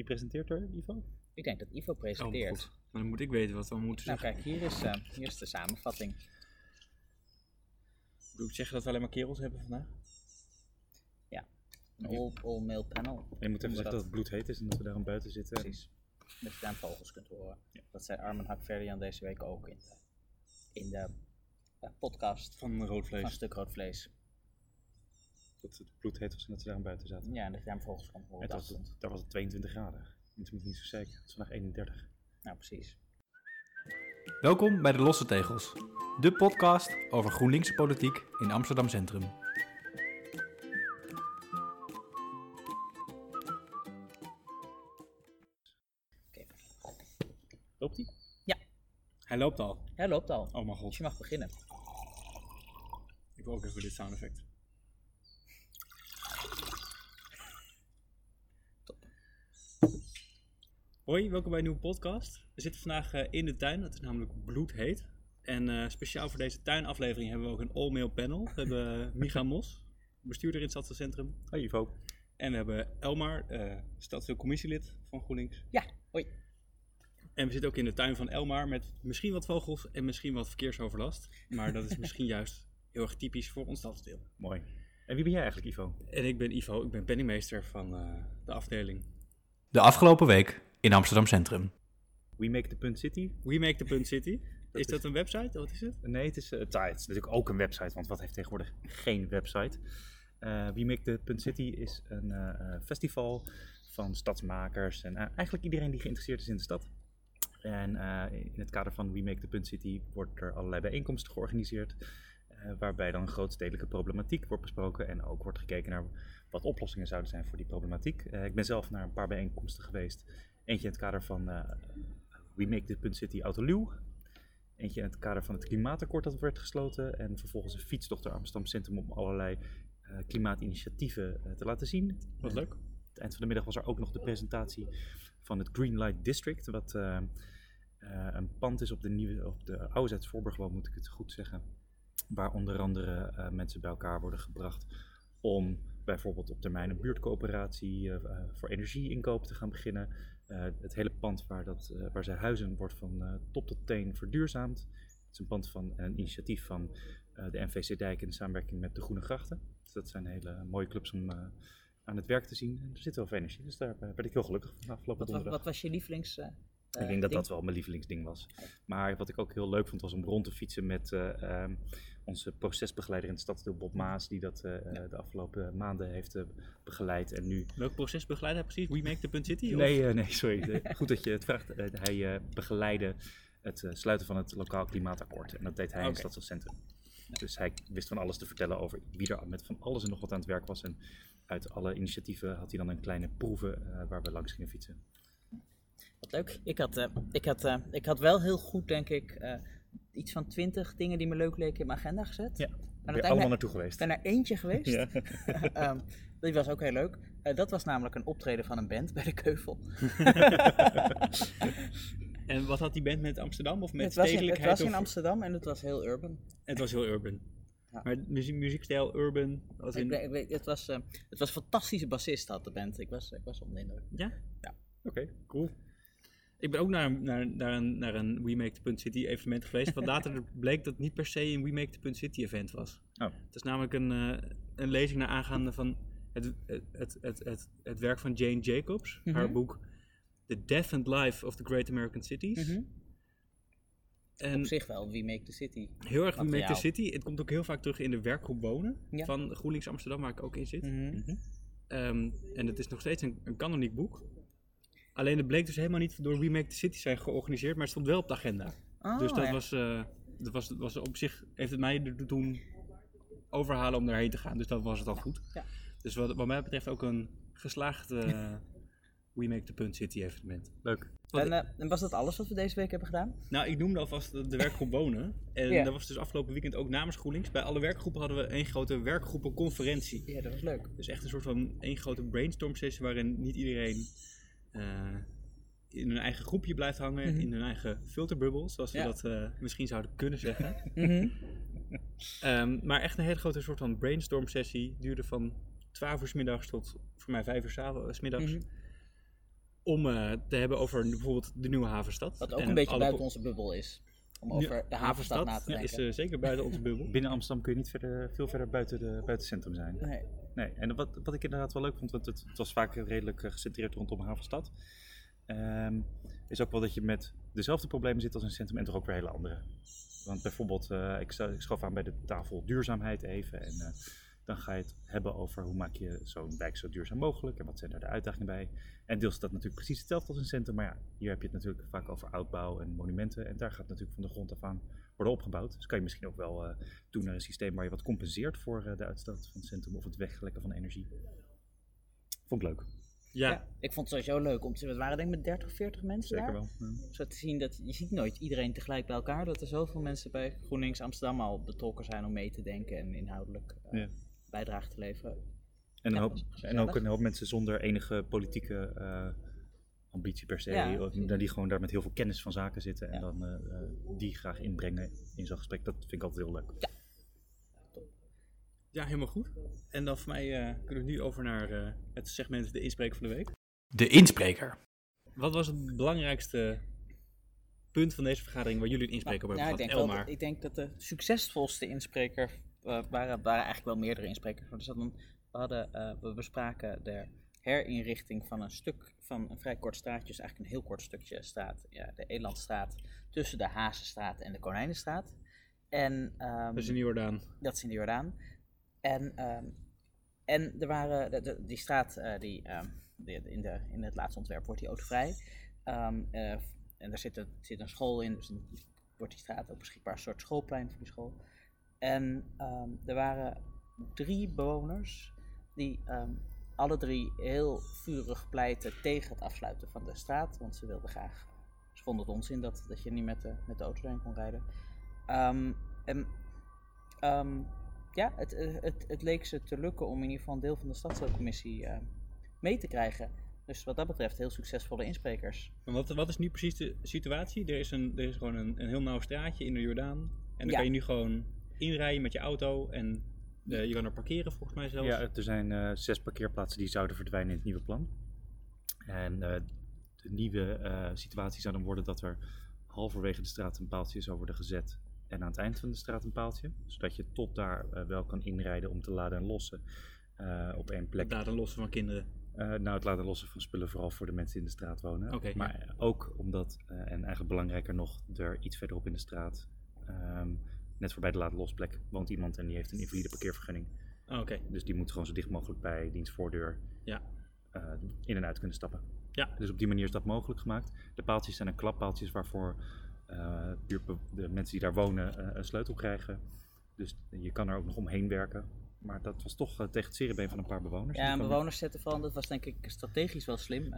Wie presenteert er, Ivo? Ik denk dat Ivo Oh, presenteert. goed. Maar dan moet ik weten wat we moeten nou zeggen. kijk, hier is, eh, hier is de samenvatting. Moet ik zeggen dat we alleen maar kerels hebben vandaag? Een all, all male panel. Je moet even zeggen dat het bloedheet is en dat we daar aan buiten zitten. Precies. Dat je daar vogels kunt horen. Dat zei Armin Hakverdian deze week ook in de, in de eh, podcast Van rood vlees. van Stuk Rood Vlees. Dat het bloedheet was en dat ze daar aan buiten zaten. Ja, en dat je daar vogels kan horen. Was het, daar was het 22 graden. Mensen moeten niet zo zeker. Het is vandaag 31. Nou, precies. Welkom bij de Losse Tegels, de podcast over GroenLinkse politiek in Amsterdam Centrum. Loopt die? Hij loopt al. Hij loopt al. Oh mijn Dus god. je mag beginnen. Ik wil ook even dit sound effect. Hoi, welkom bij een nieuwe podcast. We zitten vandaag eh, in de tuin, het is namelijk bloedheet. En eh, speciaal voor deze tuinaflevering hebben we ook een all-male panel. We hebben eh, Micha Mos, bestuurder in het Stadscentrum. Hoi Ivo. En we hebben Elmar, uh, stadsdeelcommissielid van GroenLinks. Ja, hoi. En we zitten ook in de tuin van Elmar met misschien wat vogels en misschien wat verkeersoverlast. Maar dat is misschien juist heel erg typisch voor ons stadsdeel. Mooi. En wie ben jij eigenlijk Ivo? En ik ben Ivo, ik ben penningmeester van eh, de afdeling De afgelopen week in Amsterdam Centrum. We Make the Punt City? We Make the Punt City. Dat is dat een website? Wat is het? Nee, het is, uh, het is natuurlijk ook een website, want wat heeft tegenwoordig geen website? Eh We Make the Punt City is een eh, eh, festival van stadsmakers en eigenlijk iedereen die geïnteresseerd is in de stad. En eh, in het kader van We Make the Punt City wordt er allerlei bijeenkomsten georganiseerd, eh, waarbij dan grootstedelijke problematiek wordt besproken en ook wordt gekeken naar wat oplossingen zouden zijn voor die problematiek. Eh, ik ben zelf naar een paar bijeenkomsten geweest. Eentje in het kader van eh, We Make the Punt City Autoluw. Eentje in het kader van het klimaatakkoord dat werd gesloten. En vervolgens een fietstocht door Amsterdam Centrum om allerlei eh, klimaatinitiatieven eh, te laten zien. Wat leuk. Aan het eind van de middag was er ook nog de presentatie van het Green Light District. Wat een pand is op de, nieuwe, op de oude Voorburgwal, moet ik het goed zeggen. Waar onder andere mensen bij elkaar worden gebracht om bijvoorbeeld op termijn een buurtcoöperatie eh, voor energieinkoop te gaan beginnen. Eh, het hele pand waar, dat, eh, waar zij huizen wordt van eh, top tot teen verduurzaamd. Het is een pand van een initiatief van de NVC Dijk in samenwerking met de Groene Grachten. Dus dat zijn hele mooie clubs om aan het werk te zien. En er zit wel veel energie, dus daar werd ik heel gelukkig van afgelopen Wat, wat, donderdag. wat was je lievelings... eh, Ik eh, denk dat ding? dat wel mijn lievelingsding was. Maar wat ik ook heel leuk vond was om rond te fietsen met eh, ehm, onze procesbegeleider in het stadsdeel Bob Maas, die dat eh, eh, de afgelopen maanden heeft eh, begeleid. En nu. Welk proces begeleid hij precies? We Make the Punt City? Nee, eh, nee, sorry. Eh, Goed dat je het vraagt. Eh, hij eh, begeleidde het eh, sluiten van het lokaal klimaatakkoord. En dat deed hij in het stadscentrum. Dus hij wist van alles te vertellen over wie er met van alles en nog wat aan het werk was. En uit alle initiatieven had hij dan een kleine proeven eh, waar we langs gingen fietsen. Wat leuk. Ik had, eh, ik, had, eh, ik had wel heel goed, denk ik, eh, iets van twintig dingen die me leuk leken in mijn agenda gezet. Ja, ben uiteindelijk allemaal naartoe geweest. ben er eentje geweest. Ja. Ehm, die was ook heel leuk. Dat was namelijk een optreden van een band bij de Keuvel. En wat had die band met Amsterdam of met het was, in, het stedelijkheid? was in Amsterdam en het was heel urban. Het was heel urban. Ja. Maar muziek, muziekstijl, urban. Als Ik in... weet- ik weet- het, was, het was een fantastische bassist had de band. Ik was, ik was onder. Ja? Ja. Oké, cool. Ik ben ook naar, naar, naar, een, naar een We Make the Punt City evenement geweest. Wat later bleek dat het niet per se een We Make the Punt City event was. Oh. Het is namelijk een, eh, een lezing naar aangaande van het, het, het, het, het, werk van Jane Jacobs. Haar Mhm. boek The Death and Life of the Great American Cities. Mhm. En Op zich wel, We Make the City. heel erg We Make the. City. Het komt ook heel vaak terug in de werkgroep Wonen Ja. van GroenLinks Amsterdam, waar ik ook in zit. Mhm. Ehm, en het is nog steeds een, een kanoniek boek. Alleen het bleek dus helemaal niet door We Make the City zijn georganiseerd, maar het stond wel op de agenda. Oh, dus dat ja. was, eh, dat was, was op zich, heeft het mij er toen overhalen om daarheen te gaan. Dus dat was het al goed. Ja. Dus wat, wat mij betreft ook een geslaagd eh, We Make the Punt City evenement. Leuk. En, eh, en was dat alles wat we deze week hebben gedaan? Nou, ik noemde alvast de de werkgroep Wonen. En Ja. dat was dus afgelopen weekend ook namens GroenLinks. Bij alle werkgroepen hadden we één grote werkgroepenconferentie. Ja, dat was leuk. Dus echt een soort van één grote brainstorm sessie waarin niet iedereen eh, in hun eigen groepje blijft hangen, Mhm. in hun eigen filterbubbel, zoals we Ja. dat eh, misschien zouden kunnen zeggen. Mhm. Ehm, maar echt een hele grote soort van brainstorm sessie. Duurde van 12 uur 's middags tot voor mij 5 uur 's middags. Mhm. om eh, te hebben over bijvoorbeeld de nieuwe havenstad. Wat ook En een beetje buiten onze bubbel is. Om over de havenstad na te ja, denken. is eh, zeker buiten onze bubbel. Binnen Amsterdam kun je niet verder, veel verder buiten, de, buiten het centrum zijn. Nee. Nee, en wat, wat ik inderdaad wel leuk vond, want het, het was vaak redelijk gecentreerd rondom Havenstad. Ehm, is ook wel dat je met dezelfde problemen zit als in het centrum en toch ook weer hele andere. Want bijvoorbeeld, eh, ik, ik schoof aan bij de tafel duurzaamheid even. En eh, dan ga je het hebben over hoe maak je zo'n wijk zo duurzaam mogelijk en wat zijn daar de uitdagingen bij. En deels is dat natuurlijk precies hetzelfde als in het centrum, maar ja, hier heb je het natuurlijk vaak over oudbouw en monumenten. En daar gaat natuurlijk van de grond af aan worden opgebouwd. Dus kan je misschien ook wel eh, doen naar een systeem waar je wat compenseert voor eh, de uitstoot van het centrum of het weglekken van energie. Vond ik leuk, Ja, Ja. ik vond het sowieso leuk om te... We waren denk ik met 30, 40 mensen zeker daar. wel. Ja. Zo te zien dat je ziet nooit iedereen tegelijk bij elkaar. Dat er zoveel mensen bij GroenLinks Amsterdam al betrokken zijn om mee te denken en inhoudelijk eh, Ja. Bijdrage te leveren. En, een Ja, hoop, was en ook een hoop mensen zonder enige politieke eh, ambitie per se. Ja, of die gewoon daar met heel veel kennis van zaken zitten en Ja. dan eh, eh, die graag inbrengen in zo'n gesprek. Dat vind ik altijd heel leuk. ja, helemaal goed. En dan voor mij eh, kunnen we nu over naar eh, het segment De Inspreker van de Week. De inspreker. Wat was het belangrijkste punt van deze vergadering waar jullie een inspreker op Ja, hebben ik, denk dat, ik denk dat de succesvolste inspreker waren, waren eigenlijk wel meerdere insprekers. Er een, we, hadden, eh, we bespraken de herinrichting van een stuk van een vrij kort straatje, dus eigenlijk een heel kort stukje straat, ja, de Elandstraat, tussen de Hazenstraat en de Konijnenstraat. En, ehm, Dat is in de Jordaan. dat is in de Jordaan. En, ehm, en er waren, de, de- die straat, eh, die, ehm, die- in, de, in het laatste ontwerp wordt die autovrij. Eh, en daar zit, een- zit een school in, dus dan wordt die straat ook beschikbaar, een soort schoolplein voor die school. En ehm, er waren drie bewoners die ehm, alle drie heel vurig pleiten tegen het afsluiten van de straat, want ze wilden graag, ze vonden het onzin dat, dat je niet met de, met de auto erin kon rijden. Ehm, en ja, het, eh, het, het leek ze te lukken om in ieder geval een deel van de stadsdeelcommissie eh, mee te krijgen. Dus wat dat betreft heel succesvolle insprekers. Maar wat, wat is nu precies de situatie? Er is, een, er is gewoon een, een heel nauw straatje in de Jordaan. En dan Ja. kan je nu gewoon inrijden met je auto en eh, je kan er parkeren volgens mij zelfs. Ja, er zijn eh, zes parkeerplaatsen die zouden verdwijnen in het nieuwe plan. En eh, de nieuwe situatie zou dan worden dat er halverwege de straat een paaltje zou worden gezet en aan het eind van de straat een paaltje. Zodat je tot daar wel kan inrijden om te laden en lossen op één plek. Daden lossen van kinderen. Nou, het laten lossen van spullen vooral voor de mensen die in de straat wonen. Oké, maar ook omdat, en eigenlijk belangrijker nog, er iets verderop in de straat, ehm, net voorbij de laten losplek, woont iemand en die heeft een invalide parkeervergunning. Oké, Dus die moet gewoon zo dicht mogelijk bij diens voordeur ja. eh, in en uit kunnen stappen. Ja. Dus op die manier is dat mogelijk gemaakt. De paaltjes zijn een klappaaltjes waarvoor eh, de mensen die daar wonen eh, een sleutel krijgen. Dus je kan er ook nog omheen werken. Maar dat was toch tegen het cerebeen van een paar bewoners. Ja, en bewoners zetten van, dat was denk ik strategisch wel slim.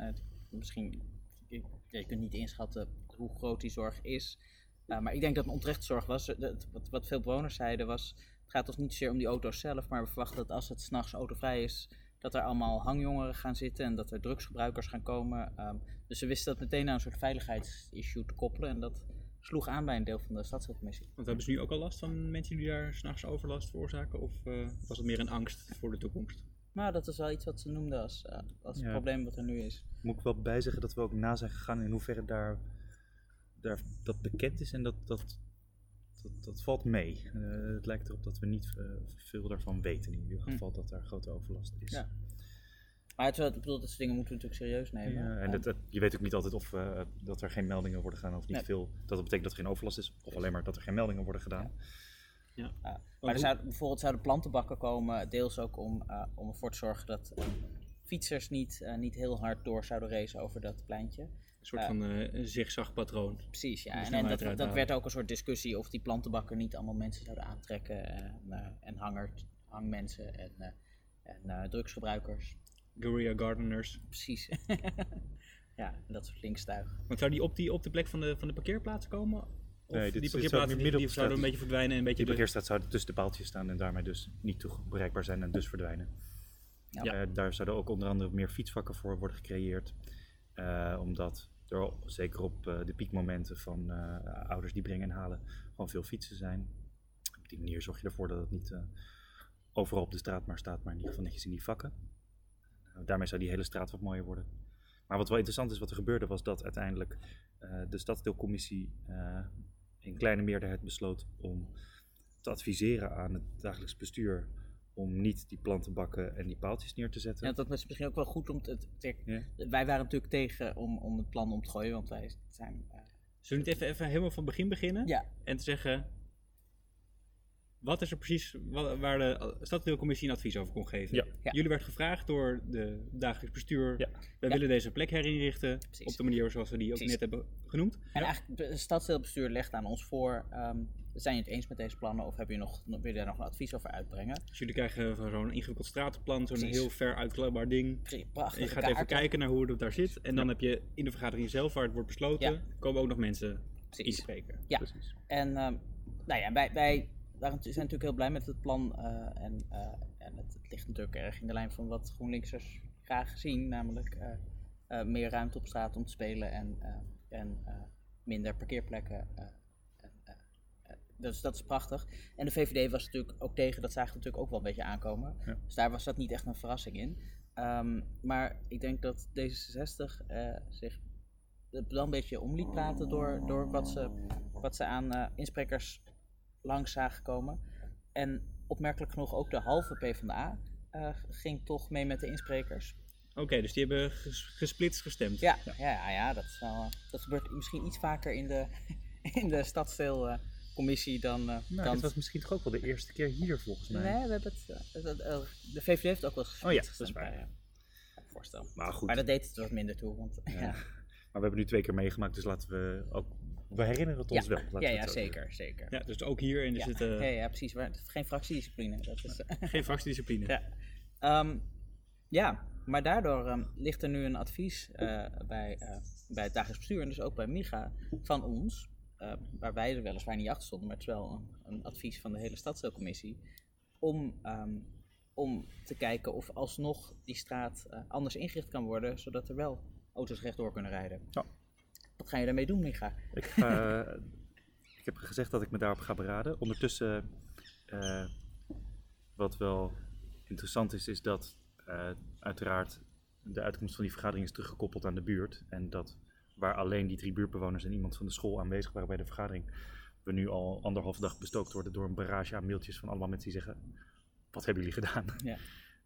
Misschien, je, je kunt niet inschatten hoe groot die zorg is. Eh, maar ik denk dat een onterechte zorg was. Eh, dat- wat, wat veel bewoners zeiden was, het gaat ons niet zozeer om die auto's zelf, maar we verwachten dat als het s'nachts autovrij is, dat er allemaal hangjongeren gaan zitten en dat er drugsgebruikers gaan komen. Ehm, dus ze wisten dat meteen aan een soort veiligheidsissue te koppelen en dat sloeg aan bij een deel van de stadsdeelcommissie. Want hebben ze nu ook al last van mensen die daar s'nachts overlast veroorzaken? Of eh, was het meer een angst voor de toekomst? Maar dat is wel iets wat ze noemden als, eh, als het Ja. probleem wat er nu is. Moet ik wel bijzeggen dat we ook na zijn gegaan in hoeverre daar, daar dat bekend is en dat, dat, dat, dat valt mee. Eh, het lijkt erop dat we niet eh, veel daarvan weten in ieder geval dat er grote overlast is. Ja. Maar het, is wel- ik bedoel, dat soort dingen moeten we natuurlijk serieus nemen. Ja, en het, het- je weet ook niet altijd of eh, dat er geen meldingen worden gedaan of niet Nee. veel. Dat betekent dat er geen overlast is, of alleen maar dat er geen meldingen worden gedaan. Ja. Ja. Maar er zouden, bijvoorbeeld zouden plantenbakken komen, deels ook om, eh, om ervoor te zorgen dat eh, fietsers niet, eh, niet heel hard door zouden racen over dat pleintje. Een soort van eh, een zigzagpatroon. Precies, ja. En, dat, dat halen. werd ook een soort discussie of die plantenbakken niet allemaal mensen zouden aantrekken. En, eh, en hangert, hangmensen en, eh, en eh, drugsgebruikers. Guerrilla Gardeners. Precies. ja, en dat soort linkstuig. Want zou die op, die op de plek van de, van de parkeerplaats komen? Of Nee, dit- die parkeerplaatsen die, midden die zouden een beetje verdwijnen en een beetje Die de- parkeerstraat zou tussen de paaltjes staan en daarmee dus niet toe bereikbaar zijn en dus verdwijnen. Ja. Eh, daar zouden ook onder andere meer fietsvakken voor worden gecreëerd. Eh, omdat er zeker op eh, de piekmomenten van eh, ouders die brengen en halen gewoon veel fietsen zijn. Op die manier zorg je ervoor dat het niet overal op de straat maar staat, maar in ieder geval netjes in die vakken. Daarmee zou die hele straat wat mooier worden. Maar wat wel interessant is wat er gebeurde was dat uiteindelijk de stadsdeelcommissie in kleine meerderheid besloot om te adviseren aan het dagelijks bestuur om niet die plantenbakken en die paaltjes neer te zetten. Ja, dat is misschien ook wel goed om te. te- Ja. Wij waren natuurlijk tegen om, om het plan om te gooien, want wij zijn. eh, Zullen we niet even, even helemaal van het begin beginnen? ja, En te zeggen, wat is er precies wa- waar de stadsdeelcommissie een advies over kon geven? Ja. Ja. Jullie werd gevraagd door de dagelijks bestuur, Ja. wij Ja. willen deze plek herinrichten Precies. op de manier zoals we die ook net hebben genoemd. En eigenlijk, het stadsdeelbestuur legt aan ons voor. ehm, zijn jullie het eens met deze plannen of hebben jullie nog, wil je daar nog een advies over uitbrengen? Dus jullie krijgen van zo'n ingewikkeld stratenplan, zo'n heel ver uitklapbaar ding. Pre- En je gaat even kijken naar hoe het daar zit. En dan heb je in de vergadering zelf, waar het wordt besloten, Ja. komen ook nog mensen Precies. inspreken. Ja. Precies. En ehm, nou ja, wij, wij waren, zijn natuurlijk heel blij met het plan. eh, en eh, en het, het ligt natuurlijk erg in de lijn van wat GroenLinksers graag zien. Namelijk eh, meer ruimte op straat om te spelen en, en minder parkeerplekken. en, dus dat is prachtig. En de VVD was natuurlijk ook tegen, dat zagen we natuurlijk ook wel een beetje aankomen. Ja. Dus daar was dat niet echt een verrassing in. Ehm, maar ik denk dat D66 eh, zich wel een beetje om liet praten door, door wat, ze, wat ze aan eh, insprekers langs zagen komen. En opmerkelijk genoeg ook de halve PvdA eh ging toch mee met de insprekers. Oké, dus die hebben ges- gesplitst gestemd. Ja, ja. ja, ja, dat, is wel, eh, dat gebeurt misschien iets vaker in de, in de stadsdeelcommissie dan, eh, Nou, dan dit was misschien toch ook wel de eerste keer hier volgens mij. Nee, we hebben het. dat- de VVD heeft ook wel eens Oh ja, gesplitst dat is waar, ja, voorstel. Maar goed, Maar dat deed het wat minder toe. Want, ja. Ja. maar we hebben nu twee keer meegemaakt, dus laten we ook... We herinneren het ons Ja. wel. Ja, ja, zeker, zeker. Ja, dus ook hier in er ja. zit eh, ja, ja, precies. Maar geen fractiediscipline. Dat is, geen fractiediscipline. Ja. Ehm, ja, maar daardoor ehm, ligt er nu een advies eh, bij, eh, bij het dagelijks bestuur en dus ook bij MIGA van ons, eh, waar wij er weliswaar niet achter stonden, maar het is wel een, een advies van de hele stadsdeelcommissie, om, ehm, om te kijken of alsnog die straat eh, anders ingericht kan worden, zodat er wel auto's rechtdoor kunnen rijden. Ja. Wat ga je daarmee doen, MIGA? Ik, ga, ik heb gezegd dat ik me daarop ga beraden. Ondertussen, eh, wat wel interessant is, is dat eh, uiteraard de uitkomst van die vergadering is teruggekoppeld aan de buurt. En dat waar alleen die drie buurtbewoners en iemand van de school aanwezig waren bij de vergadering, we nu al anderhalf dag bestookt worden door een barrage aan mailtjes van allemaal mensen die zeggen, wat hebben jullie gedaan? Ja.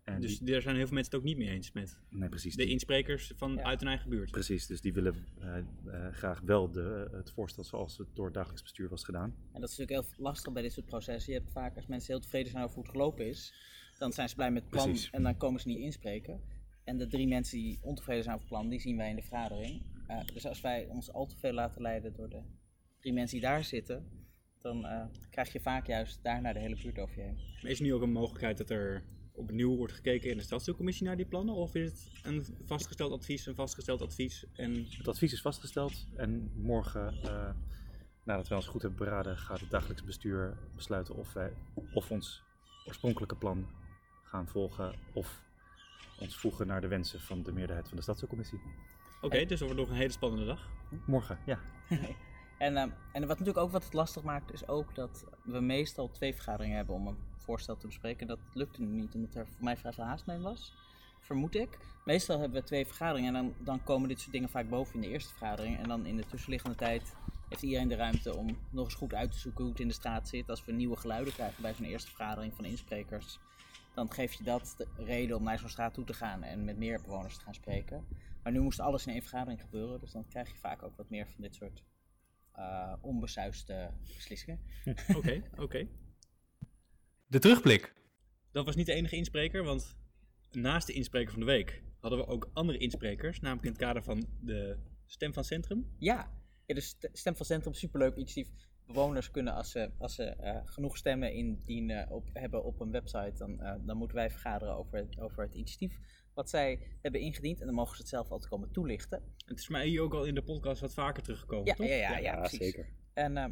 En Dus die- daar zijn heel veel mensen het ook niet mee eens met. nee, precies. De die- insprekers van Ja. uit hun eigen buurt. Precies, dus die willen eh, eh, graag wel de, het voorstel zoals het door het dagelijks bestuur was gedaan. En dat is natuurlijk heel lastig bij dit soort processen. Je hebt vaak, als mensen heel tevreden zijn over hoe het gelopen is, dan zijn ze blij met het plan Precies. en dan komen ze niet inspreken. En de drie mensen die ontevreden zijn over het plan, die zien wij in de vergadering. Eh, dus als wij ons al te veel laten leiden door de drie mensen die daar zitten, dan eh, krijg je vaak juist daar naar de hele buurt over je heen. Maar Is er nu ook een mogelijkheid dat er opnieuw wordt gekeken in de stadsdeelcommissie naar die plannen? Of is het een vastgesteld advies, een vastgesteld advies? En Het advies is vastgesteld en morgen, eh, nadat wij ons goed hebben beraden, gaat het dagelijks bestuur besluiten of wij of ons oorspronkelijke plan gaan volgen of ons voegen naar de wensen van de meerderheid van de stadscommissie. oké, dus dat wordt nog een hele spannende dag. Morgen, ja. En, ehm, en wat natuurlijk ook wat het lastig maakt, is ook dat we meestal twee vergaderingen hebben om een voorstel te bespreken. Dat lukte nu niet, omdat er voor mij vrij veel haast mee was. Vermoed ik. Meestal hebben we twee vergaderingen en dan, dan komen dit soort dingen vaak boven in de eerste vergadering. En dan in de tussenliggende tijd heeft iedereen de ruimte om nog eens goed uit te zoeken hoe het in de straat zit. Als we nieuwe geluiden krijgen bij zo'n eerste vergadering van insprekers, dan geef je dat de reden om naar zo'n straat toe te gaan en met meer bewoners te gaan spreken. Maar nu moest alles in één vergadering gebeuren, dus dan krijg je vaak ook wat meer van dit soort eh onbesuisde beslissingen. Oké, oké. De terugblik. Dat was niet de enige inspreker, want naast de inspreker van de week hadden we ook andere insprekers. Namelijk in het kader van de Stem van Centrum. Ja, ja dus st- Stem van Centrum, superleuk initiatief. Bewoners kunnen, als ze, als ze eh, genoeg stemmen indienen op, hebben op een website, dan, eh, dan moeten wij vergaderen over, het- over het initiatief wat zij hebben ingediend. En dan mogen ze het zelf altijd komen toelichten. Het is mij hier ook al in de podcast wat vaker teruggekomen, Ja, toch? ja, ja, ja, precies. zeker. En ehm,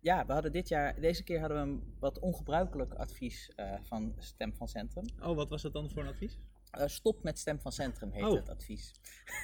ja, we hadden dit jaar, deze keer hadden we een wat ongebruikelijk advies eh, van Stem van Centrum. Oh, wat was dat dan voor een advies? Eh, stop met Stem van Centrum heet Oh. het advies.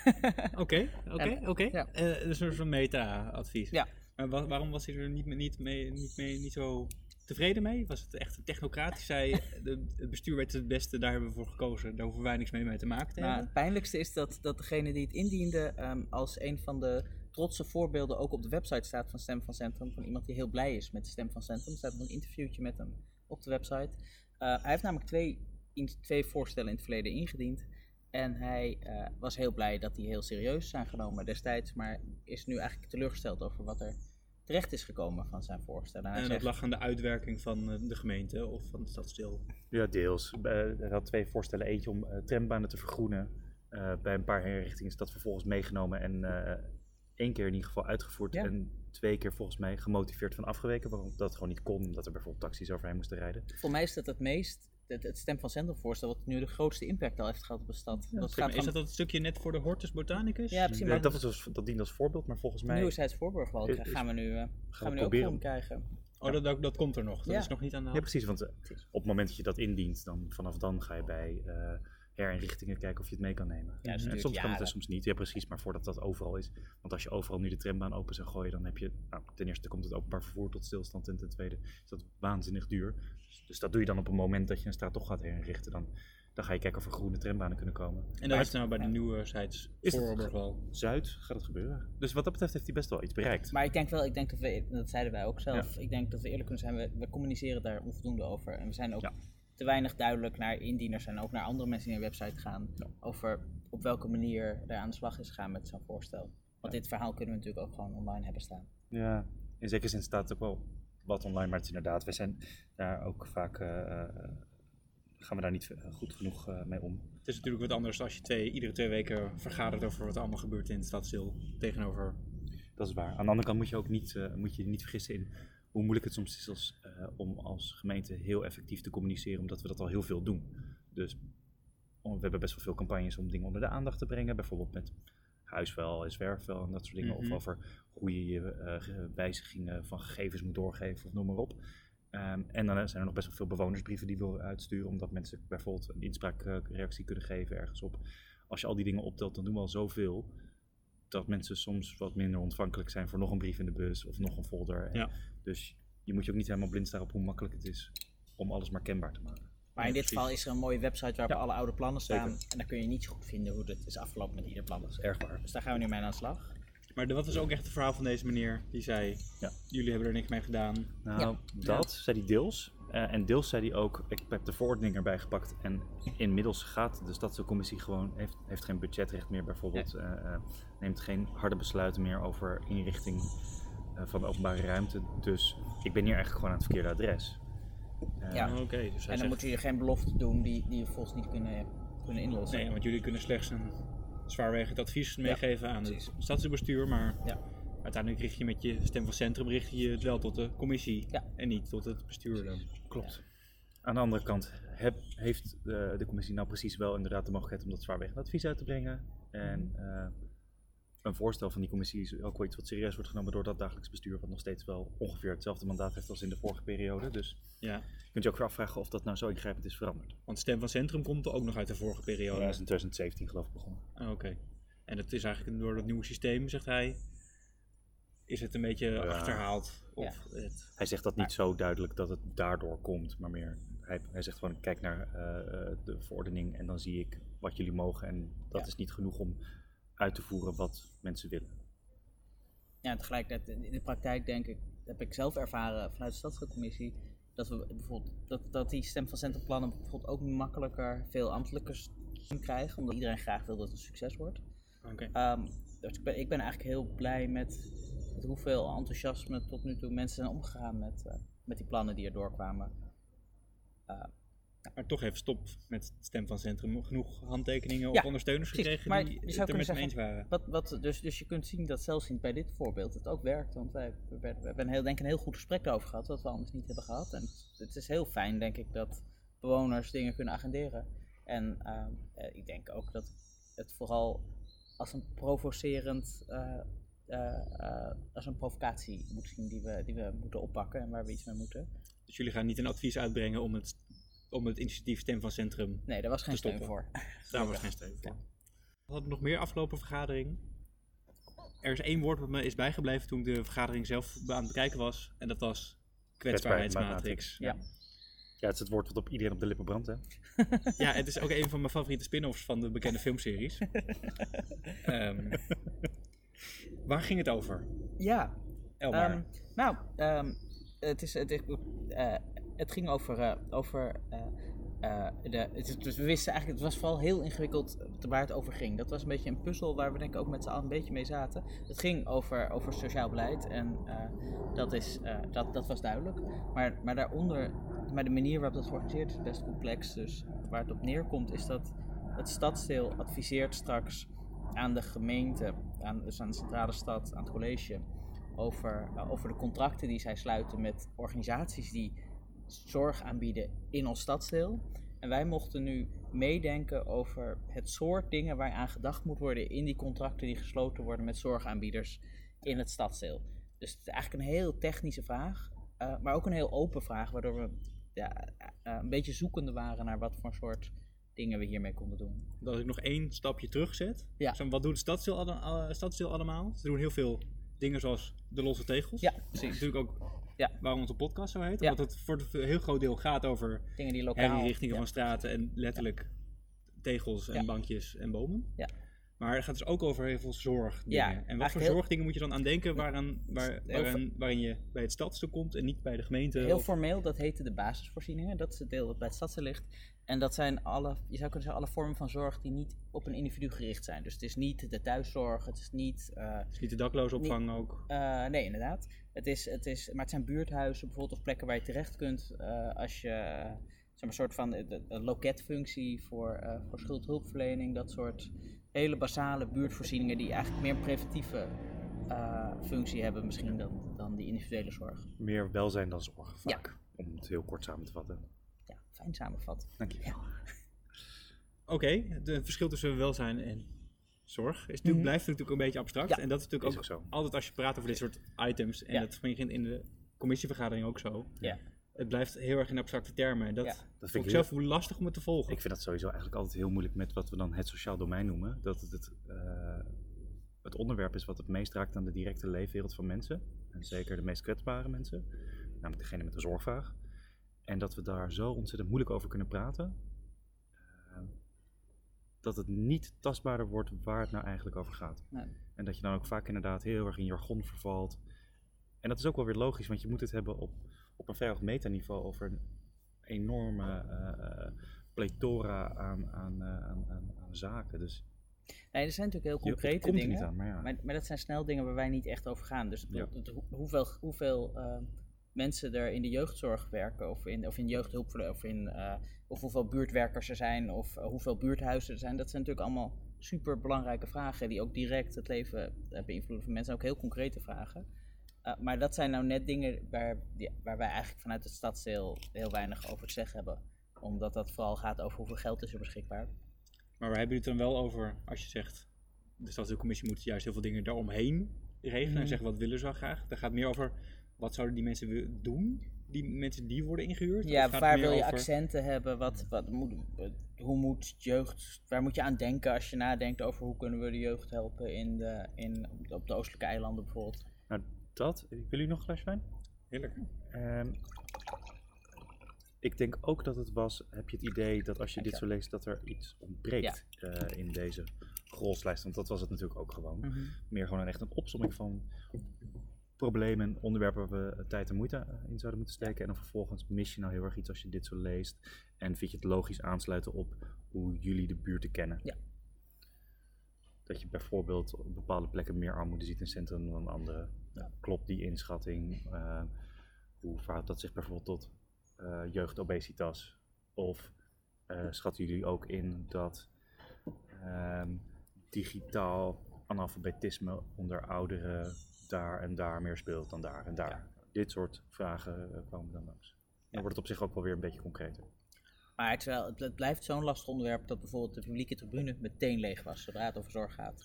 Oké, oké, oké. Eh, Een soort van meta-advies. Ja. Maar wa- waarom was hij er niet, mee- niet, mee, niet, mee, niet zo tevreden mee? Was het echt technocratisch? Zei de, het bestuur weet het beste, daar hebben we voor gekozen. Daar hoeven wij niks mee, mee te maken te Nou, hebben. het pijnlijkste is dat, dat degene die het indiende ehm, als een van de trotse voorbeelden ook op de website staat van Stem van Centrum. Van iemand die heel blij is met de Stem van Centrum. Er staat nog een interviewtje met hem op de website. Eh, hij heeft namelijk twee, in, twee voorstellen in het verleden ingediend. En hij eh, was heel blij dat die heel serieus zijn genomen destijds. Maar is nu eigenlijk teleurgesteld over wat er terecht is gekomen van zijn voorstellen. Hij En dat zegt- lag aan de uitwerking van eh, de gemeente of van het stadsdeel. Ja, deels. Hij had twee voorstellen. Eentje om trambanen te vergroenen. eh, bij een paar herinrichtingen is dat vervolgens meegenomen en eh, één keer in ieder geval uitgevoerd. Ja. En twee keer volgens mij gemotiveerd van afgeweken. Waarom dat gewoon niet kon, omdat er bijvoorbeeld taxis overheen moesten rijden. Voor mij is dat het meest, het, het Stem van Centrum voorstel, wat nu de grootste impact al heeft gehad op de stad. dat gaat is van dat dat stukje net voor de Hortus Botanicus? Ja, precies. Dat, was dus, dat diende als voorbeeld, maar volgens mij Is- is- gaan we nu, eh, gaan we nu ook proberen. gewoon krijgen. Oh, dat, dat, dat komt er nog. Dat Ja. is nog niet aan de Ja, hand. precies. Want eh, op het moment dat je dat indient, dan vanaf dan ga je bij eh, herinrichtingen kijken of je het mee kan nemen. Ja, en duurt soms kan het en jaren. soms niet. Ja, precies. Maar voordat dat overal is. Want als je overal nu de trambaan open zou gooien, dan heb je. Nou, ten eerste komt het openbaar vervoer tot stilstand. En ten tweede is dat waanzinnig duur. Dus dat doe je dan op een moment dat je een straat toch gaat herinrichten. Dan, dan ga je kijken of er groene trambanen kunnen komen. En dat is nou bij de nieuwe sites Is het- Voorburgwal. Zuid gaat het gebeuren. Dus wat dat betreft heeft hij best wel iets bereikt. Maar ik denk wel, ik denk dat we, dat zeiden wij ook zelf, ik denk dat we eerlijk kunnen zijn, we, we communiceren daar onvoldoende over. En we zijn ook Ja. Te weinig duidelijk naar indieners en ook naar andere mensen die naar de website gaan, Ja. over op welke manier er aan de slag is gegaan met zo'n voorstel. Want dit verhaal kunnen we natuurlijk ook gewoon online hebben staan. Ja, in zekere zin staat het ook wel wat online, maar het is inderdaad, we zijn daar ook vaak, eh, eh, gaan we daar niet eh, goed genoeg mee om. Het is natuurlijk wat anders als je twee, iedere twee weken vergadert over wat er allemaal gebeurt in het stadsdeel. Tegenover. Dat is waar. Aan de andere kant moet je ook niet, eh, moet je je niet vergissen in hoe moeilijk het soms is als, eh, om als gemeente heel effectief te communiceren, omdat we dat al heel veel doen. Dus we hebben best wel veel campagnes om dingen onder de aandacht te brengen, bijvoorbeeld met huisvuil en zwerfvuil en dat soort dingen, Mhm. of over hoe je je eh, ge- wijzigingen van gegevens moet doorgeven of noem maar op. Ehm, en dan zijn er nog best wel veel bewonersbrieven die we uitsturen, omdat mensen bijvoorbeeld een inspraakreactie kunnen geven ergens op. Als je al die dingen optelt, dan doen we al zoveel dat mensen soms wat minder ontvankelijk zijn voor nog een brief in de bus of nog een folder. Ja. Dus je moet je ook niet helemaal blind staan op hoe makkelijk het is om alles maar kenbaar te maken. Maar in dit geval is er een mooie website waarop Ja, alle oude plannen staan. zeker. En dan kun je niet zo goed vinden hoe het is afgelopen met ieder plan. Dat is erg waar. Dus daar gaan we nu mee aan de slag. Maar wat is ook echt het verhaal van deze meneer? Die zei, Ja. jullie hebben er niks mee gedaan. Nou, Ja. dat zei hij deels. Eh, en deels zei hij ook, ik heb de verordening erbij gepakt. En inmiddels gaat de stadscommissie gewoon, heeft, heeft geen budgetrecht meer bijvoorbeeld. eh, eh, neemt geen harde besluiten meer over inrichting eh, van de openbare ruimte. Dus ik ben hier eigenlijk gewoon aan het verkeerde adres. Eh, Ja. Oké, dus En dan zegt, moet je geen belofte doen die, die je volgens niet kunnen, kunnen inlossen. nee, want jullie kunnen slechts een zwaarwegend advies meegeven aan het stadsbestuur, maar Ja. Uiteindelijk richt je met je stem van centrum richt je het wel tot de commissie Ja. en niet tot het bestuur dan. Klopt. Aan de andere kant heb, heeft de, de commissie nou precies wel inderdaad de mogelijkheid om dat zwaarwegend advies uit te brengen. En eh, een voorstel van die commissie is ook wel iets wat serieus wordt genomen door dat dagelijks bestuur, wat nog steeds wel ongeveer hetzelfde mandaat heeft als in de vorige periode. Dus Ja, je kunt je ook weer afvragen of dat nou zo ingrijpend is veranderd. want stem van centrum komt er ook nog uit de vorige periode. Dat is in 2017 geloof ik begonnen. Ah, Oké. En het is eigenlijk door dat nieuwe systeem, zegt hij, is het een beetje achterhaald. Of het, Hij zegt dat niet zo duidelijk dat het daardoor komt, maar meer. Hij, hij zegt gewoon: kijk naar eh, eh, de verordening en dan zie ik wat jullie mogen. En dat Ja. is niet genoeg om uit te voeren wat mensen willen. Ja, en tegelijkertijd in de praktijk denk ik, heb ik zelf ervaren vanuit de stadscommissie, dat we bijvoorbeeld dat, dat die stem van centrumplannen bijvoorbeeld ook makkelijker veel ambtelijke steun krijgen, omdat iedereen graag wil dat het een succes wordt. Oké. Ehm, dus ik ben, ik ben eigenlijk heel blij met, met hoeveel enthousiasme tot nu toe mensen zijn omgegaan met, eh, met die plannen die er doorkwamen. Eh, Maar toch even stop met stem van centrum. Genoeg handtekeningen Ja, of ondersteuners precies. gekregen Maar die het er met hem eens waren. Wat, wat, dus, dus je kunt zien dat zelfs in, bij dit voorbeeld het ook werkt. Want wij we, we, we hebben een heel, denk ik een heel goed gesprek over gehad, wat we anders niet hebben gehad. En het is heel fijn, denk ik, dat bewoners dingen kunnen agenderen. En ehm, eh, ik denk ook dat het vooral als een provocerend, als een provocatie moet zien die we, die we moeten oppakken en waar we iets mee moeten. Dus jullie gaan niet een advies uitbrengen om het, om het initiatief stem van centrum. Nee, daar was geen Te steun voor. Daar was geen steun voor. We hadden nog meer afgelopen vergadering. Er is één woord wat me is bijgebleven toen ik de vergadering zelf aan het bekijken was. En dat was kwetsbaarheidsmatrix. Ja. Ja, het is het woord wat op iedereen op de lippen brandt, hè? Ja, het is ook een van mijn favoriete spin-offs van de bekende filmseries. Ehm, waar ging het over? Ja, Elmar. Ehm, nou, ehm, het, is, het, is, eh, het ging over, eh, over eh, de, het, dus we wisten eigenlijk, het was vooral heel ingewikkeld waar het over ging. Dat was een beetje een puzzel waar we denk ik ook met z'n allen een beetje mee zaten. Het ging over, over sociaal beleid en dat, is, dat, dat was duidelijk. Maar, maar daaronder, maar de manier waarop dat georganiseerd is, is best complex. Dus waar het op neerkomt is dat het stadsdeel adviseert straks aan de gemeente, aan, dus aan de centrale stad, aan het college, over, eh, over de contracten die zij sluiten met organisaties die zorg aanbieden in ons stadsdeel. En wij mochten nu meedenken over het soort dingen waar aan gedacht moet worden in die contracten die gesloten worden met zorgaanbieders in het stadsdeel. Dus het is eigenlijk een heel technische vraag, eh, maar ook een heel open vraag, waardoor we ja, eh, een beetje zoekende waren naar wat voor soort dingen we hiermee konden doen. Dat ik nog één stapje terugzet. Ja. Zo, wat doet het stadsdeel, alle- alle- stadsdeel allemaal? Ze doen heel veel dingen zoals de losse tegels. Ja, precies. natuurlijk ook Ja. waarom onze podcast zo heet. Ja. Omdat het voor een heel groot deel gaat over Dingen die lokaal... herrichtingen ja. van straten en letterlijk tegels en bankjes en bomen. Ja. Maar het gaat dus ook over heel veel zorgdingen. Ja, en wat voor heel- zorgdingen moet je dan aan denken waaraan, waar, waarin, waarin je bij het stadsdeel komt en niet bij de gemeente? Heel of- formeel, dat heette de basisvoorzieningen. Dat is het deel dat bij het stadsdeel ligt. En dat zijn alle, je zou kunnen zeggen, alle vormen van zorg die niet op een individu gericht zijn. Dus het is niet de thuiszorg, het is niet... eh, Is niet de daklozenopvang ook? eh, nee, inderdaad. Het is, het is, maar het zijn buurthuizen bijvoorbeeld of plekken waar je terecht kunt eh, als je... zeg maar, een soort van de, de- loketfunctie voor, voor schuldhulpverlening. Dat soort hele basale buurtvoorzieningen die eigenlijk meer een preventieve eh, functie hebben misschien dan, dan die individuele zorg. Meer welzijn dan zorg, Ja. vaak. Om het heel kort samen te vatten. Ja, fijn samengevat. Dank je. Ja. Oké, het verschil tussen welzijn en zorg is natuurlijk, Mhm. blijft natuurlijk een beetje abstract. Ja, en dat is natuurlijk is ook, ook zo. altijd als je praat over dit soort items, en Ja. dat begint in de commissievergadering ook zo. Ja. Het blijft heel erg in abstracte termen. En dat Ja. Dat vind ik heel- zelf hoe lastig om het te volgen. ik vind dat sowieso eigenlijk altijd heel moeilijk met wat we dan het sociaal domein noemen. Dat het het, eh, het onderwerp is wat het meest raakt aan de directe leefwereld van mensen. En zeker de meest kwetsbare mensen. Namelijk degene met een zorgvraag. En dat we daar zo ontzettend moeilijk over kunnen praten. eh, dat het niet tastbaarder wordt waar het nou eigenlijk over gaat. Nee. En dat je dan ook vaak inderdaad heel erg in jargon vervalt. En dat is ook wel weer logisch, want je moet het hebben op, op een verhoogd metaniveau over een enorme eh, plethora aan, aan, eh, aan, aan, aan zaken. Dus Nee, er zijn natuurlijk heel je- concrete komt er dingen. niet aan, maar ja. Maar, maar dat zijn snel dingen waar wij niet echt over gaan. Dus Ja. hoeveel, hoeveel mensen er in de jeugdzorg werken, of in, of in jeugdhulpverlening, of, in, of hoeveel buurtwerkers er zijn, of hoeveel buurthuizen er zijn, dat zijn natuurlijk allemaal super belangrijke vragen die ook direct het leven beïnvloeden van mensen. Ook heel concrete vragen. Eh, maar dat zijn nou net dingen waar, die- waar wij eigenlijk vanuit het stadsdeel heel weinig over te zeggen hebben. Omdat dat vooral gaat over hoeveel geld is er beschikbaar. Maar waar hebben jullie het dan wel over als je zegt, de stadsdeelcommissie moet juist heel veel dingen daaromheen regelen Mhm. en zeggen wat willen ze wel graag. Dan gaat het meer over wat zouden die mensen wi- doen, die mensen die worden ingehuurd. Ja, waar wil je over- accenten hebben? Wat, wat moet, hoe moet jeugd, waar moet je aan denken als je nadenkt over hoe kunnen we de jeugd helpen in de, in, op de oostelijke eilanden bijvoorbeeld? Nou, dat. Wil jullie nog een glas wijn? Heerlijk. Ehm, ik denk ook dat het was, heb je het idee dat als je dit zo leest, dat er iets ontbreekt eh, in deze grolslijst. Want dat was het natuurlijk ook gewoon. Meer gewoon een echt een opsomming van problemen, onderwerpen waar we tijd en moeite eh, in zouden moeten steken. En dan vervolgens mis je nou heel erg iets als je dit zo leest. En vind je het logisch aansluiten op hoe jullie de buurten kennen. Ja. Dat je bijvoorbeeld op bepaalde plekken meer armoede ziet in centrum dan andere. Ja. Klopt die inschatting? Eh, hoe verhoudt dat zich bijvoorbeeld tot eh, jeugdobesitas? Of eh, schatten jullie ook in dat ehm, digitaal analfabetisme onder ouderen daar en daar meer speelt dan daar en daar? Dit soort vragen komen dan langs. Dan wordt het op zich ook wel weer een beetje concreter. Maar het blijft zo'n lastig onderwerp dat bijvoorbeeld de publieke tribune meteen leeg was zodra het over zorg gaat.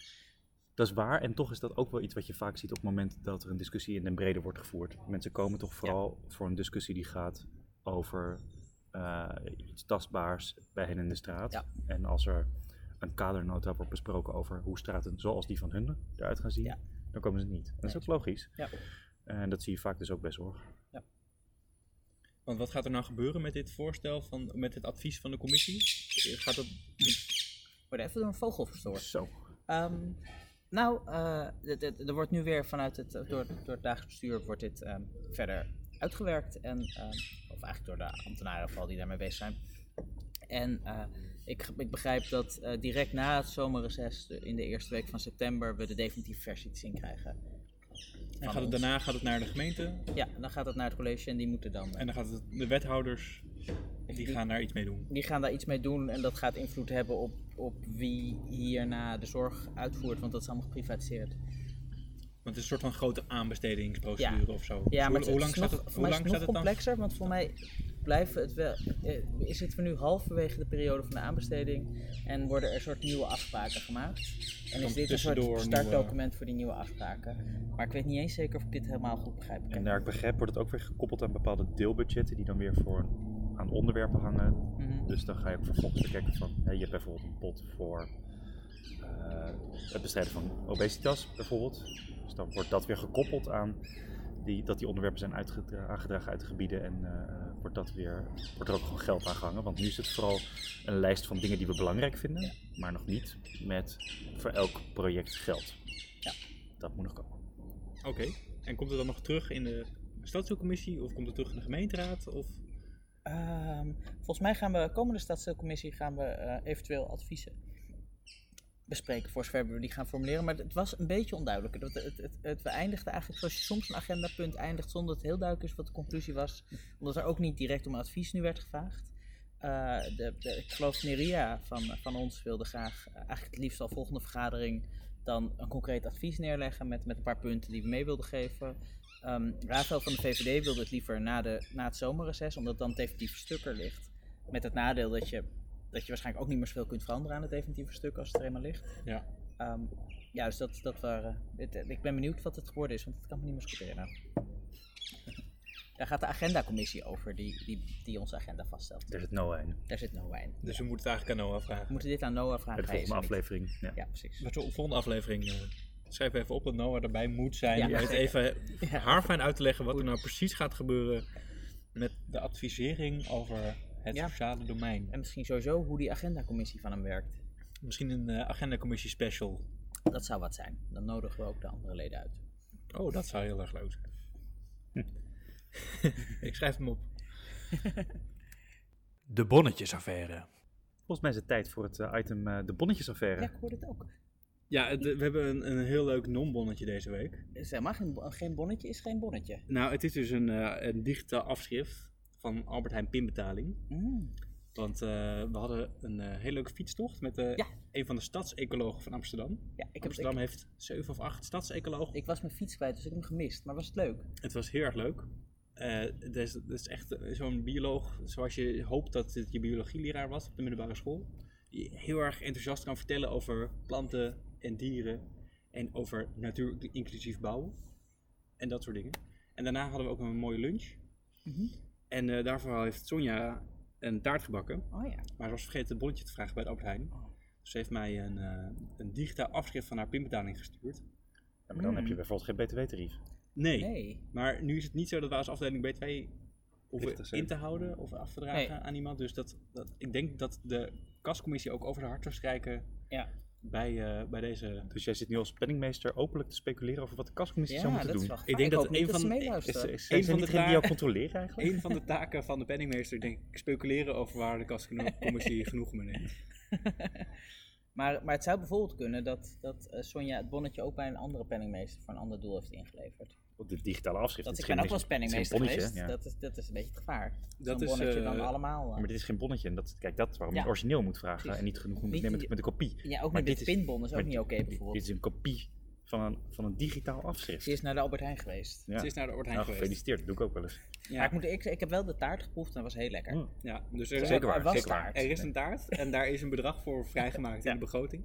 Dat is waar en toch is dat ook wel iets wat je vaak ziet op het moment dat er een discussie in den brede wordt gevoerd. Mensen komen toch vooral voor een discussie die gaat over eh, iets tastbaars bij hen in de straat. Ja. En als er een kadernota wordt besproken over hoe straten zoals die van hun eruit gaan zien, Ja. dan komen ze niet. Dat is ook logisch. Ja. En dat zie je vaak dus ook bij zorg. Want wat gaat er nou gebeuren met dit voorstel, van, met het advies van de commissie? Gaat dat... Even door een vogel verstoord. Zo. Ehm, nou, eh, er wordt nu weer vanuit het, door, door het dagelijks bestuur wordt dit ehm, verder uitgewerkt. En, ehm, of eigenlijk door de ambtenaren vooral die daarmee bezig zijn. En eh, ik, ik begrijp dat eh, direct na het zomerreces, in de eerste week van september, we de definitieve versie te zien krijgen. En gaat het daarna gaat het naar de gemeente Ja, dan gaat het naar het college en die moeten dan... eh, en dan gaat het, de wethouders, die gaan daar iets mee doen. die gaan daar iets mee doen en dat gaat invloed hebben op, op wie hierna de zorg uitvoert, want dat is allemaal geprivatiseerd. Want het is een soort van grote aanbestedingsprocedure Ja. of zo. Ja, Dus maar hoe, het, hoe het lang is staat nog, het, voor hoe mij is lang het staat nog het dan? complexer, want voor mij blijven het wel, eh, zitten we nu halverwege de periode van de aanbesteding en worden er een soort nieuwe afspraken gemaakt. En is dit een soort nieuwe- startdocument voor die nieuwe afspraken. Maar ik weet niet eens zeker of ik dit helemaal goed begrijp. En naar ik begrijp wordt het ook weer gekoppeld aan bepaalde deelbudgetten die dan weer voor, aan onderwerpen hangen. Mhm. Dus dan ga je ook vervolgens bekijken van, hè, je hebt bijvoorbeeld een pot voor eh, het bestrijden van obesitas bijvoorbeeld. Dus dan wordt dat weer gekoppeld aan die, dat die onderwerpen zijn aangedragen uit de gebieden en eh, wordt, dat weer, wordt er ook gewoon geld aan gehangen. Want nu is het vooral een lijst van dingen die we belangrijk vinden, maar nog niet met voor elk project geld. Ja. Dat moet nog komen. Oké. En komt het dan nog terug in de stadsdeelcommissie of komt het terug in de gemeenteraad? Of... Ehm, volgens mij gaan we komende stadsdeelcommissie gaan we eh, eventueel adviezen bespreken voor zover we die gaan formuleren. Maar het was een beetje onduidelijk. Het, het, het, het- we eindigden eigenlijk zoals je soms een agendapunt eindigt zonder dat het heel duidelijk is wat de conclusie was. Omdat er ook niet direct om advies nu werd gevraagd. Eh, de, de, ik geloof Neria van, van ons wilde graag eh, eigenlijk het liefst al volgende vergadering dan een concreet advies neerleggen met, met een paar punten die we mee wilden geven. Ehm Rafael van de VVD wilde het liever na, de, na het zomerreces, omdat dan het definitieve stuk er ligt. Met het nadeel dat je, dat je waarschijnlijk ook niet meer zoveel kunt veranderen aan het definitieve stuk als het er eenmaal ligt. Ja. Ehm, ja, dus dat, dat waren. dit- ik ben benieuwd wat het geworden is, want dat kan me niet meer zo goed herinneren. Daar gaat de agendacommissie over, die, die, die onze agenda vaststelt. Er zit Noah in. Daar zit Noah in. Dus we moeten het eigenlijk aan Noah We vragen. moeten dit aan Noah vragen. Bij de volgende er aflevering. Ja. Ja, precies. Met de volgende aflevering uh, schrijf even op dat Noah erbij moet zijn. Ja, om het zeker. even Ja. haarfijn uit te leggen wat er nou precies gaat gebeuren met de advisering over het Ja. sociale domein. En misschien sowieso hoe die agendacommissie van hem werkt. Misschien een uh, agendacommissie special. Dat zou wat zijn. Dan nodigen we ook de andere leden uit. Oh, dat zou heel erg leuk zijn. Ik schrijf hem op. De bonnetjesaffaire. Volgens mij is het tijd voor het eh, item eh, de bonnetjesaffaire. Ja, ik hoor het ook. Ja, het- we hebben een, een heel leuk non-bonnetje deze week. Is helemaal geen, geen bonnetje, is geen bonnetje. Nou, het is dus een, eh, een digitaal afschrift van Albert Heijn pinbetaling. Mm. Want eh, we hadden een eh, hele leuke fietstocht met Ja. een van de stadsecologen van Amsterdam. Ja, ik, heb, Amsterdam ik, heeft zeven of acht stadsecologen. ik was mijn fiets kwijt, dus ik heb hem gemist. Maar was het leuk? Het was heel erg leuk. Het, is, het is echt zo'n bioloog zoals je hoopt dat het je biologieleraar was op de middelbare school. Die heel erg enthousiast kan vertellen over planten en dieren. En over natuur inclusief bouwen. En dat soort dingen. En daarna hadden we ook een mooie lunch. Mhm. En eh, daarvoor heeft Sonja een taart gebakken. Oh ja. Maar ze was vergeten het bonnetje te vragen bij de Albert Heijn. Oh. Dus ze heeft mij een, eh, een digitaal afschrift van haar pinbetaling gestuurd. Ja, maar dan heb je Mm. bijvoorbeeld geen btw-tarief. Nee. Nee. Maar nu is het niet zo dat wij als afdeling B2 hoeven in te houden of af te dragen Nee. aan iemand. Dus dat, dat, ik denk dat de kascommissie ook over de hart zou strijken Ja. Bij, eh, bij deze... Dus jij zit nu als penningmeester openlijk te speculeren over wat de kascommissie zou moeten dat is doen. wel Ik denk ik dat hoop niet een dat van- ze Is, meeluisteren. is, Eén zijn van de degene die jou controleren eigenlijk? Een van de taken van de penningmeester, denk ik, speculeren over waar de kascommissie genoegen mee neemt. Maar, maar het zou bijvoorbeeld kunnen dat, dat eh, Sonja het bonnetje ook bij een andere penningmeester voor een ander doel heeft ingeleverd. Op de digitale afschrift. Dat Het ik is ben ook geen- wel is geweest. ja. Dat, is, dat is een beetje het gevaar. Dat is, bonnetje eh, dan allemaal. eh, Maar dit is geen bonnetje. En dat, kijk, dat is waarom Ja. je het origineel moet vragen. Precies. En niet genoeg moet nemen met, met een kopie. ja, ook maar niet dit is- pinbon is ook niet oké dit- bijvoorbeeld. Dit is een kopie van een, van een digitaal afschrift. Ze is naar de Albert Heijn geweest. Ja. Ze is naar de Albert Heijn Nou, geweest. gefeliciteerd. Dat doe ik ook wel eens. Maar Ja, ik, moet, ik, ik heb wel de taart geproefd en dat was heel lekker. Mm. ja, dus er, Zeker waar, Er was zeker waar. taart. er is een taart en daar is een bedrag voor vrijgemaakt in de begroting.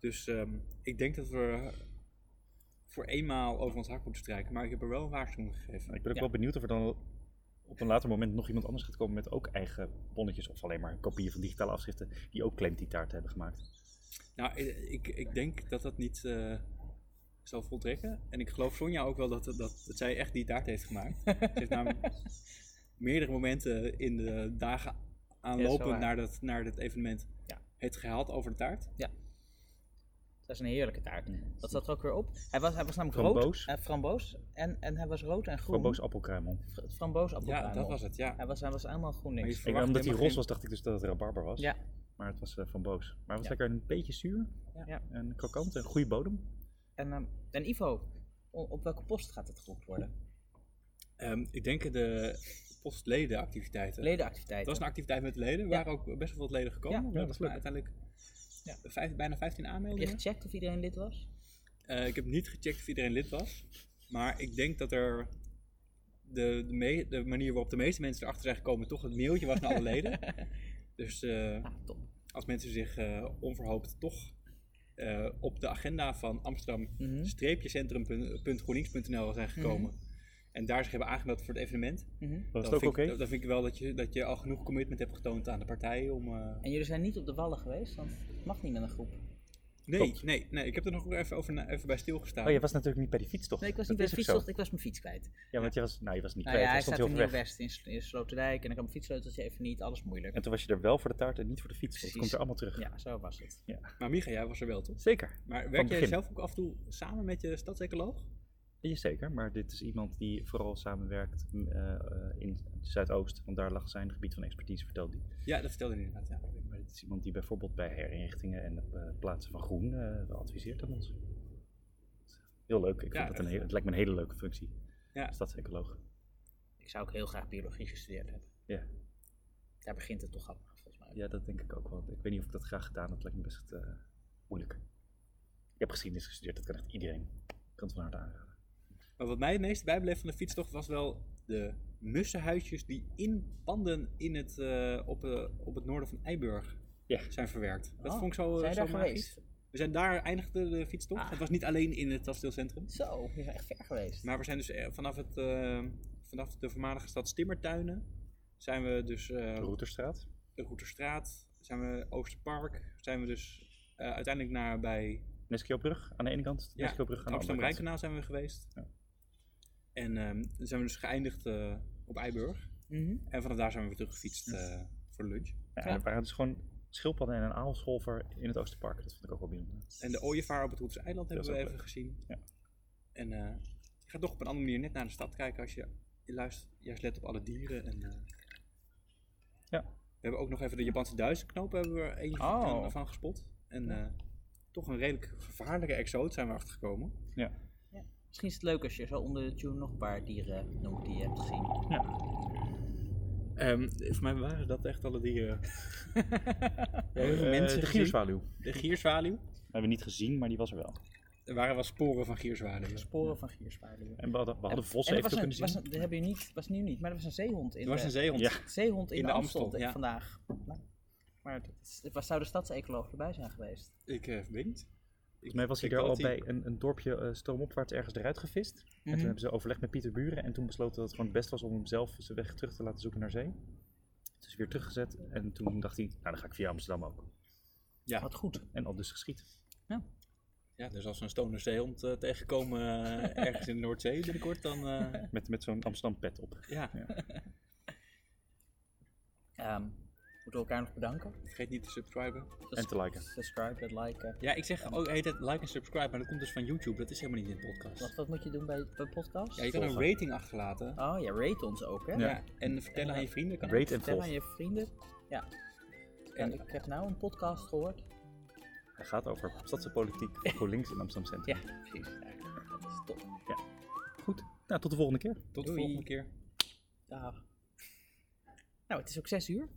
Dus ehm, ik denk dat we voor eenmaal over ons hart moeten strijken, maar ik heb er wel een waarschuwing gegeven. Ik ben ook Ja. wel benieuwd of er dan op een later moment nog iemand anders gaat komen met ook eigen bonnetjes. Of alleen maar kopieën van digitale afschriften die ook claimt die taart hebben gemaakt. Nou, ik, ik denk dat dat niet eh, zal voltrekken. En ik geloof Sonja ook wel dat, dat, dat zij echt die taart heeft gemaakt. Ze heeft namelijk, meerdere momenten in de dagen aanlopend naar, dat, naar dat evenement Ja. het gehaald over de taart. Dat is een heerlijke taart. Wat zat er ook weer op? Hij was, hij was namelijk Framboos. rood. eh, framboos. En, en hij was rood en groen. Framboos appelkruimel. Fr- Framboos Ja, appelkruimel. dat was het, ja. Hij was, hij was helemaal groen niks. Ik, omdat hij geen- was, dacht ik dus dat het rabarber was. Ja. Maar het was eh, framboos. Maar het was Ja. lekker een beetje zuur. Ja. En krokant. Een goede bodem. En, ehm, en Ivo, op welke post gaat het geboekt worden? Ehm, ik denk de postledenactiviteiten. Het Ledenactiviteiten. was een activiteit met de leden. Er Ja. waren ook best wel wat leden gekomen. Ja, dat is hadden leuk. Uiteindelijk Ja. vijf- bijna 15 Heb je aanmeldingen. gecheckt of iedereen lid was? Eh, ik heb niet gecheckt of iedereen lid was. Maar ik denk dat er de, de, me- de manier waarop de meeste mensen erachter zijn gekomen toch het mailtje was naar alle leden. Dus eh, Ah, als mensen zich eh, onverhoopt toch eh, op de agenda van Amsterdam Mhm. zijn gekomen en daar zich hebben aangemeld voor het evenement, Mhm. Dan, het ook vind oké? ik, dan vind ik wel dat je, dat je al genoeg commitment hebt getoond aan de partij om... eh, En jullie zijn niet op de wallen geweest, want het mag niet met een groep. Nee, Klopt. nee, nee, ik heb er nog even, over, even bij stilgestaan. Oh, je was natuurlijk niet bij die fietstocht. Nee, ik was Dat niet bij de is fietstocht, ik was mijn fiets kwijt. Ja, want je was, nou, je was niet Nou kwijt. ja, hij stond staat heel in ver weg. Nieuw-West in, in Sloterdijk en ik had mijn fietssleuteltje even niet, alles moeilijk. En toen was je er wel voor de taart en niet voor de fiets. Dat komt er allemaal terug. Ja, zo was het. Maar Micha, jij was er wel, toch? Zeker. Maar werk jij zelf ook af en toe samen met je stadsecoloog? Jazeker, maar dit is iemand die vooral samenwerkt eh, in Zuidoost. Want daar lag zijn gebied van expertise, vertelde hij. Ja, dat vertelde hij inderdaad, ja. Maar dit is iemand die bijvoorbeeld bij herinrichtingen en eh, plaatsen van groen adviseert aan ons. Heel leuk. Ik Ja, vind het, een hele, het lijkt me een hele leuke functie. Ja. Stadsecoloog. Ik zou ook heel graag biologie gestudeerd hebben. Ja. Daar begint het toch allemaal, volgens mij. ja, dat denk ik ook wel. Ik weet niet of ik dat graag gedaan had. Het lijkt me best eh, moeilijk. Ik heb geschiedenis gestudeerd, dat kan echt iedereen. Ik kan het van harte aanraden. Maar wat mij het meest bijbleef van de fietstocht was wel de mussenhuisjes die in panden in het, eh, op, eh, op het noorden van Eiburg Ja. zijn verwerkt. Dat Oh, vond ik zo, zijn je zo daar magisch. geweest? We zijn daar eindigde de fietstocht. Ah. Het was niet alleen in het Stadsdeelcentrum. Zo, je bent echt ver geweest. Maar we zijn dus eh, vanaf, het, eh, vanaf de voormalige stad Stimmertuinen zijn we dus De eh Routerstraat. de Roeterstraat, zijn we Oosterpark, zijn we dus eh, uiteindelijk naar bij Nesquiobrug aan de ene kant. ja, Nesquiobrug het aan de Amsterdam andere kant. Rijnkanaal zijn we geweest. Ja. En ehm, dan zijn we dus geëindigd eh, op Eiburg. Mhm. En vanaf daar zijn we weer teruggefietst eh, voor de lunch. Ja, Ja. Waren dus gewoon schildpadden en een aalscholver in het Oosterpark. Dat vond ik ook wel bijzonder. En de ooievaar op het Roetse eiland hebben we even gezien. Ja. En eh, je gaat toch op een andere manier net naar de stad kijken als je, je luistert, juist let op alle dieren. En, eh, Ja. We hebben ook nog even de Japanse duizendknoop hebben we er eentje Oh. van, van gespot. En eh, toch een redelijk gevaarlijke exoot zijn we achtergekomen. Misschien is het leuk als je zo onder de tune nog een paar dieren noemt die je hebt gezien. Ehm, voor mij waren dat echt alle dieren. Heel veel mensen de gierzwaluw. De gierzwaluw. hebben we niet gezien, maar die was er wel. Er waren wel sporen van gierzwaluwen. Sporen van gierzwaluwen. En we hadden, we hadden En- vossen en even was kunnen zien. was een, dat heb je niet, was nu niet, maar er was een zeehond in Er was de, een zeehond. Ja. zeehond in, in de, de Amstel, Amstel, ja. vandaag. Nou, maar het, was, zou de stadsecoloog erbij zijn geweest? Ik eh, weet niet. Volgens mij was hij Ik er denk al bij een, een dorpje eh, stroomopwaarts ergens eruit gevist. En Mhm. toen hebben ze overlegd met Pieter Buren. En toen besloten dat het gewoon het best was om hem zelf zijn weg terug te laten zoeken naar zee. Dus weer teruggezet. En toen dacht hij, nou dan ga ik via Amsterdam ook. Ja. Wat goed. En al dus geschiet. Ja, dus als we een stoner zeehond eh, tegenkomen eh, ergens in de Noordzee binnenkort, dan eh, Met, met zo'n Amsterdam pet op. ja, Ehm, moeten we elkaar nog bedanken? vergeet niet te subscriben. En te liken. Subscribe, dat liken. Ja, ik zeg ook heet het like en subscribe, maar dat komt dus van YouTube. Dat is helemaal niet in de podcast. Wat, wat moet je doen bij, bij podcast? Ja, je kan een rating achterlaten. Oh ja, rate ons ook, hè? Ja. Ja. En vertellen aan je vrienden kan. Rate en Vertel volg. aan je vrienden. Ja. En ik heb nou een podcast gehoord. Hij gaat over stadse politiek voor GroenLinks in Amsterdam Centrum. Ja, precies. Ja, dat is top. Goed, nou tot de volgende keer. Tot de volgende keer. Dag. Nou, het is ook zes uur.